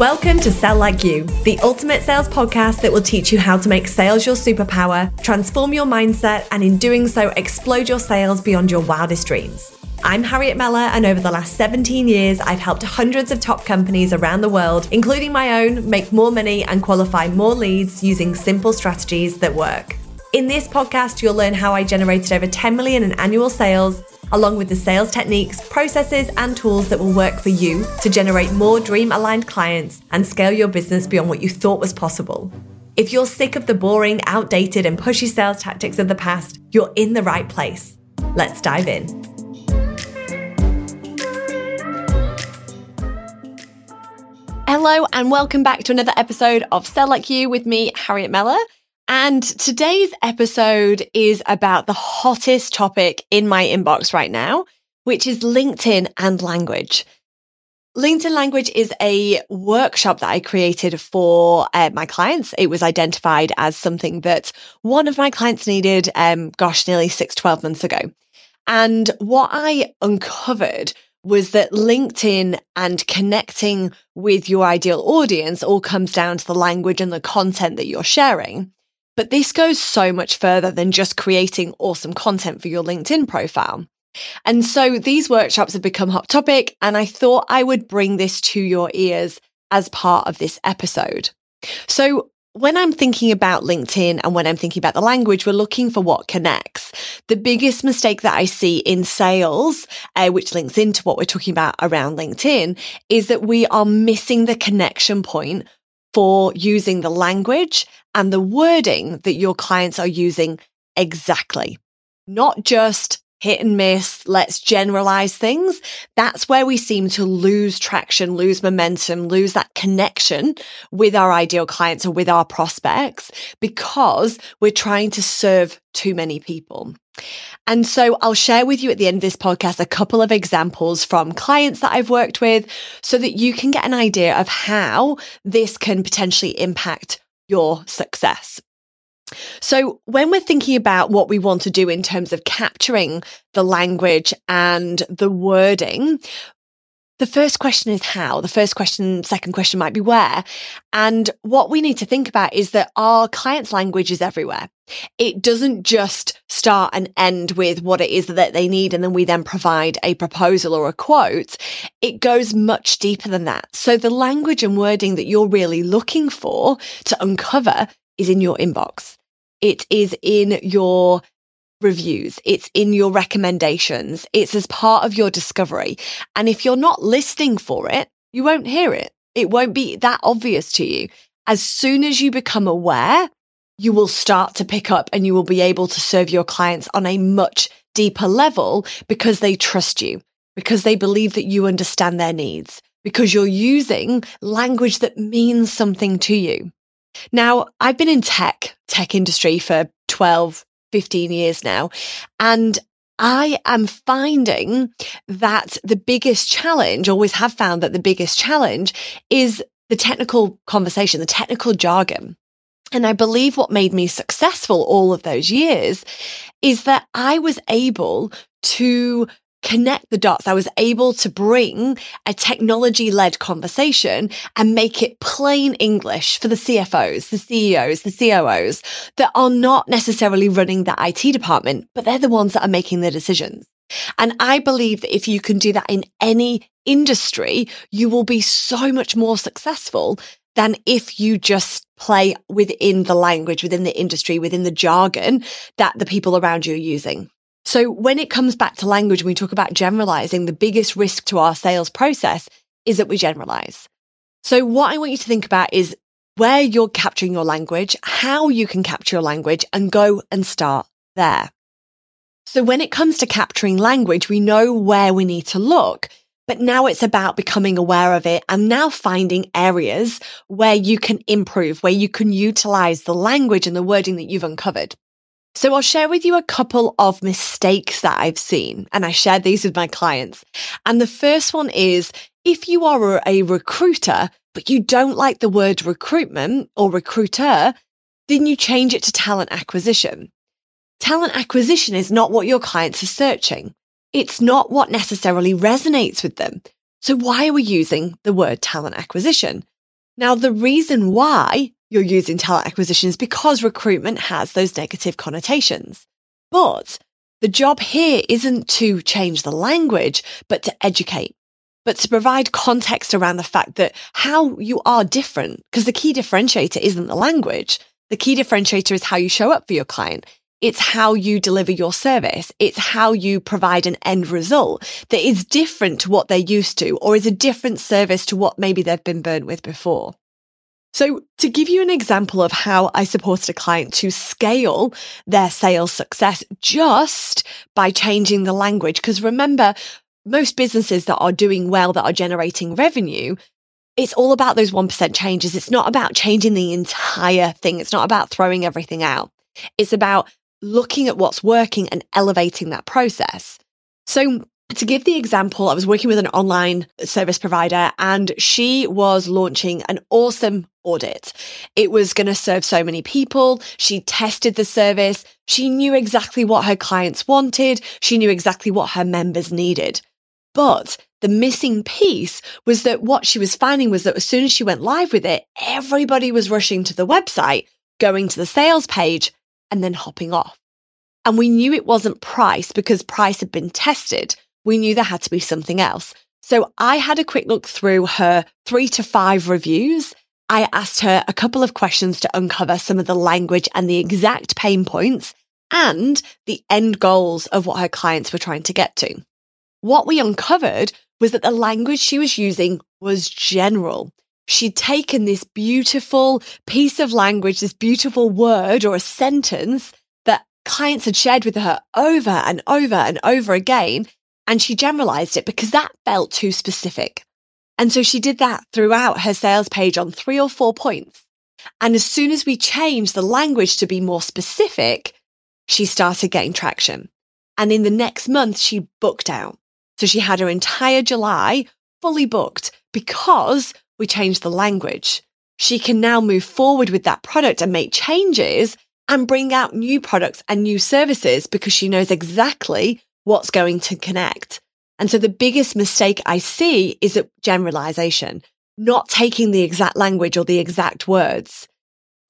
Welcome to Sell Like You, the ultimate sales podcast that will teach you how to make sales your superpower, transform your mindset, and in doing so, explode your sales beyond your wildest dreams. I'm Harriet Meller, and over the last 17 years, I've helped hundreds of top companies around the world, including my own, make more money and qualify more leads using simple strategies that work. In this podcast, you'll learn how I generated over 10 million in annual sales along with the sales techniques, processes, and tools that will work for you to generate more dream aligned clients and scale your business beyond what you thought was possible. If you're sick of the boring, outdated, and pushy sales tactics of the past, you're in the right place. Let's dive in. Hello, and welcome back to another episode of Sell Like You with me, Harriet Meller. And today's episode is about the hottest topic in my inbox right now, which is LinkedIn and language. LinkedIn language is a workshop that I created for uh, my clients. It was identified as something that one of my clients needed, um, gosh, nearly six, 12 months ago. And what I uncovered was that LinkedIn and connecting with your ideal audience all comes down to the language and the content that you're sharing. But this goes so much further than just creating awesome content for your LinkedIn profile. And so these workshops have become hot topic, and I thought I would bring this to your ears as part of this episode. So when I'm thinking about LinkedIn and when I'm thinking about the language, we're looking for what connects. The biggest mistake that I see in sales, uh, which links into what we're talking about around LinkedIn, is that we are missing the connection point for using the language and the wording that your clients are using exactly. Not just hit and miss, let's generalize things. That's where we seem to lose traction, lose momentum, lose that connection with our ideal clients or with our prospects because we're trying to serve too many people. And so I'll share with you at the end of this podcast a couple of examples from clients that I've worked with so that you can get an idea of how this can potentially impact your success. So, when we're thinking about what we want to do in terms of capturing the language and the wording, the first question is how. The first question, second question might be where. And what we need to think about is that our client's language is everywhere. It doesn't just start and end with what it is that they need. And then we then provide a proposal or a quote. It goes much deeper than that. So the language and wording that you're really looking for to uncover is in your inbox. It is in your reviews. It's in your recommendations. It's as part of your discovery. And if you're not listening for it, you won't hear it. It won't be that obvious to you. As soon as you become aware, you will start to pick up and you will be able to serve your clients on a much deeper level because they trust you, because they believe that you understand their needs, because you're using language that means something to you. Now, I've been in tech, tech industry for 12, 15 years now. And I am finding that the biggest challenge, always have found that the biggest challenge is the technical conversation, the technical jargon. And I believe what made me successful all of those years is that I was able to connect the dots. I was able to bring a technology led conversation and make it plain English for the CFOs, the CEOs, the COOs that are not necessarily running the IT department, but they're the ones that are making the decisions. And I believe that if you can do that in any industry, you will be so much more successful than if you just play within the language, within the industry, within the jargon that the people around you are using. So when it comes back to language, when we talk about generalizing, the biggest risk to our sales process is that we generalize. So what I want you to think about is where you're capturing your language, how you can capture your language and go and start there. So when it comes to capturing language, we know where we need to look, but now it's about becoming aware of it and now finding areas where you can improve, where you can utilize the language and the wording that you've uncovered. So I'll share with you a couple of mistakes that I've seen, and I share these with my clients. And the first one is if you are a recruiter, but you don't like the word recruitment or recruiter, then you change it to talent acquisition. Talent acquisition is not what your clients are searching. It's not what necessarily resonates with them. So why are we using the word talent acquisition? Now, the reason why you're using talent acquisitions because recruitment has those negative connotations. But the job here isn't to change the language, but to educate, but to provide context around the fact that how you are different, because the key differentiator isn't the language. The key differentiator is how you show up for your client. It's how you deliver your service. It's how you provide an end result that is different to what they're used to or is a different service to what maybe they've been burnt with before. So to give you an example of how I supported a client to scale their sales success just by changing the language, because remember, most businesses that are doing well, that are generating revenue, it's all about those 1% changes. It's not about changing the entire thing. It's not about throwing everything out. It's about looking at what's working and elevating that process. So to give the example, I was working with an online service provider and she was launching an awesome audit. It was going to serve so many people. She tested the service. She knew exactly what her clients wanted. She knew exactly what her members needed. But the missing piece was that what she was finding was that as soon as she went live with it, everybody was rushing to the website, going to the sales page and then hopping off. And we knew it wasn't price because price had been tested. We knew there had to be something else. So I had a quick look through her three to five reviews. I asked her a couple of questions to uncover some of the language and the exact pain points and the end goals of what her clients were trying to get to. What we uncovered was that the language she was using was general. She'd taken this beautiful piece of language, this beautiful word or a sentence that clients had shared with her over and over and over again. And she generalized it because that felt too specific. And so she did that throughout her sales page on three or four points. And as soon as we changed the language to be more specific, she started getting traction. And in the next month, she booked out. So she had her entire July fully booked because we changed the language. She can now move forward with that product and make changes and bring out new products and new services because she knows exactly what's going to connect. And so the biggest mistake I see is a generalization, not taking the exact language or the exact words.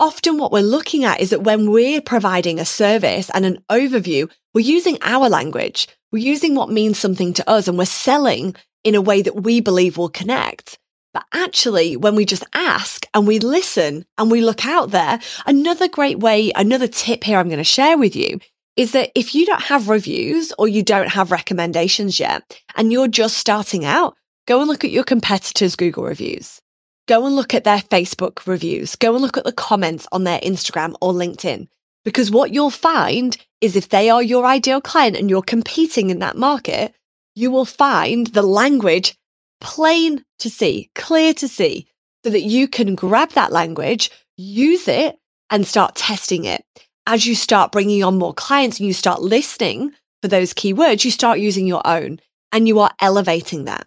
Often what we're looking at is that when we're providing a service and an overview, we're using our language. We're using what means something to us and we're selling in a way that we believe will connect. But actually, when we just ask and we listen and we look out there, another great way, another tip here I'm going to share with you is that if you don't have reviews or you don't have recommendations yet and you're just starting out, go and look at your competitors' Google reviews. Go and look at their Facebook reviews. Go and look at the comments on their Instagram or LinkedIn. Because what you'll find is if they are your ideal client and you're competing in that market, you will find the language plain to see, clear to see, so that you can grab that language, use it, and start testing it. As you start bringing on more clients and you start listening for those keywords, you start using your own and you are elevating that.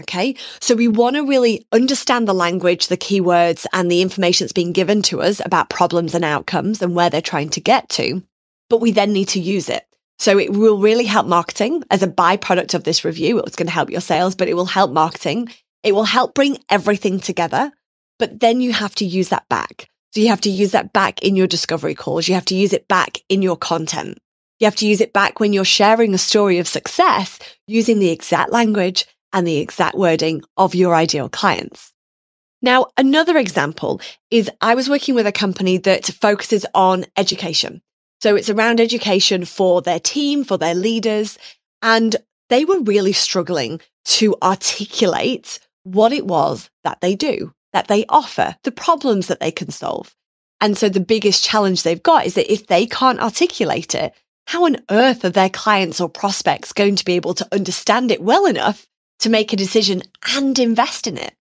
Okay. So we want to really understand the language, the keywords and the information that's being given to us about problems and outcomes and where they're trying to get to. But we then need to use it. So it will really help marketing as a byproduct of this review. It's going to help your sales, but it will help marketing. It will help bring everything together. But then you have to use that back. So you have to use that back in your discovery calls. You have to use it back in your content. You have to use it back when you're sharing a story of success using the exact language and the exact wording of your ideal clients. Now, another example is I was working with a company that focuses on education. So it's around education for their team, for their leaders. And they were really struggling to articulate what it was that they do, that they offer, the problems that they can solve. And so the biggest challenge they've got is that if they can't articulate it, how on earth are their clients or prospects going to be able to understand it well enough to make a decision and invest in it.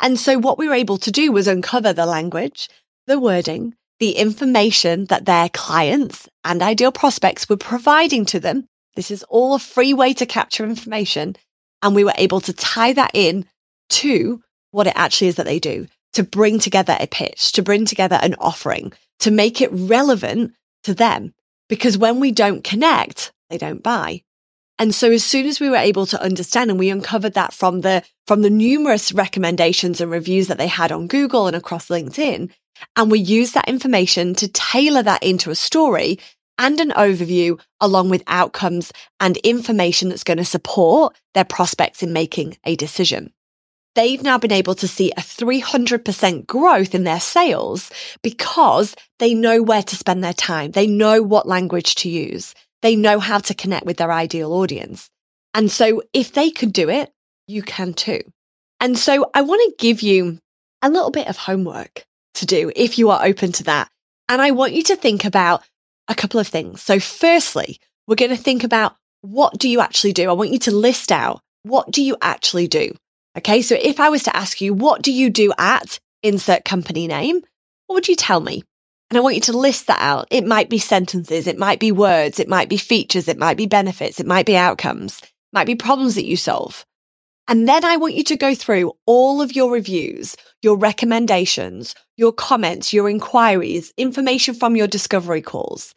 And so what we were able to do was uncover the language, the wording, the information that their clients and ideal prospects were providing to them. This is all a free way to capture information. And we were able to tie that in to what it actually is that they do to bring together a pitch, to bring together an offering, to make it relevant to them. Because when we don't connect, they don't buy. And so as soon as we were able to understand and we uncovered that from the, from the numerous recommendations and reviews that they had on Google and across LinkedIn, and we used that information to tailor that into a story and an overview along with outcomes and information that's going to support their prospects in making a decision. They've now been able to see a 300% growth in their sales because they know where to spend their time. They know what language to use. They know how to connect with their ideal audience. And so if they could do it, you can too. And so I want to give you a little bit of homework to do if you are open to that. And I want you to think about a couple of things. So firstly, we're going to think about what do you actually do? I want you to list out what do you actually do? Okay. So if I was to ask you, what do you do at insert company name? What would you tell me? And I want you to list that out. It might be sentences. It might be words. It might be features. It might be benefits. It might be outcomes. It might be problems that you solve. And then I want you to go through all of your reviews, your recommendations, your comments, your inquiries, information from your discovery calls.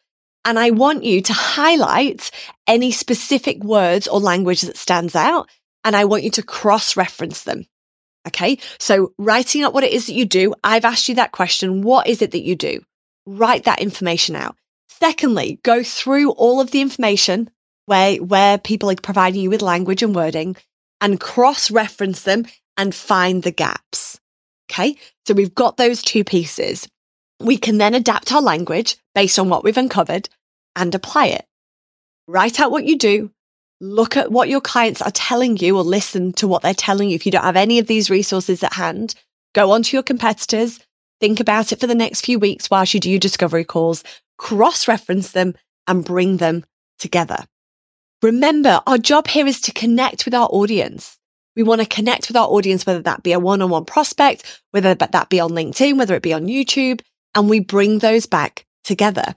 And I want you to highlight any specific words or language that stands out. And I want you to cross reference them. Okay. So writing out what it is that you do. I've asked you that question. What is it that you do? write that information out. Secondly, go through all of the information where, where people are providing you with language and wording and cross reference them and find the gaps. Okay. So we've got those two pieces. We can then adapt our language based on what we've uncovered and apply it. Write out what you do. Look at what your clients are telling you or listen to what they're telling you. If you don't have any of these resources at hand, go on to your competitors, Think about it for the next few weeks whilst you do your discovery calls, cross reference them and bring them together. Remember, our job here is to connect with our audience. We want to connect with our audience, whether that be a one on one prospect, whether that be on LinkedIn, whether it be on YouTube, and we bring those back together.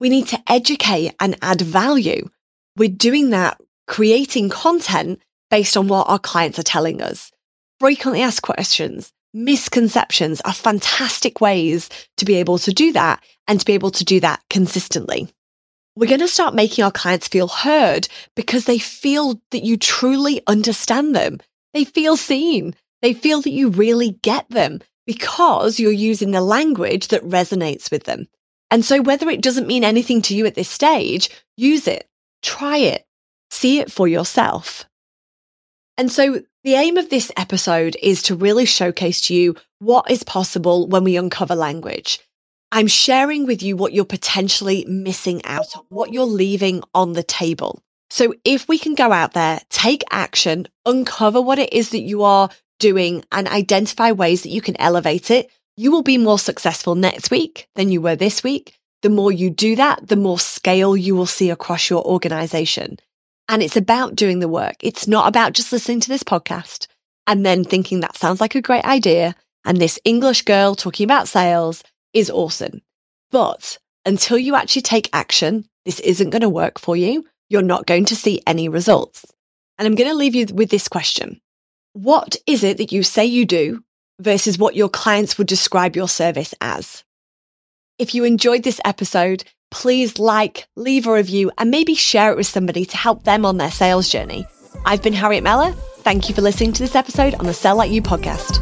We need to educate and add value. We're doing that, creating content based on what our clients are telling us. Frequently asked questions, misconceptions are fantastic ways to be able to do that and to be able to do that consistently. We're going to start making our clients feel heard because they feel that you truly understand them. They feel seen. They feel that you really get them because you're using the language that resonates with them. And so whether it doesn't mean anything to you at this stage, use it, try it, see it for yourself. And so the aim of this episode is to really showcase to you what is possible when we uncover language. I'm sharing with you what you're potentially missing out on, what you're leaving on the table. So if we can go out there, take action, uncover what it is that you are doing and identify ways that you can elevate it, you will be more successful next week than you were this week. The more you do that, the more scale you will see across your organization. And it's about doing the work. It's not about just listening to this podcast and then thinking that sounds like a great idea. And this English girl talking about sales is awesome. But until you actually take action, this isn't going to work for you. You're not going to see any results. And I'm going to leave you with this question. What is it that you say you do versus what your clients would describe your service as? If you enjoyed this episode, please like, leave a review, and maybe share it with somebody to help them on their sales journey. I've been Harriet Meller. Thank you for listening to this episode on the Sell Like You podcast.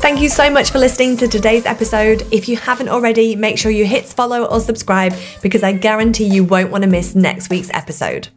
Thank you so much for listening to today's episode. If you haven't already, make sure you hit follow or subscribe because I guarantee you won't want to miss next week's episode.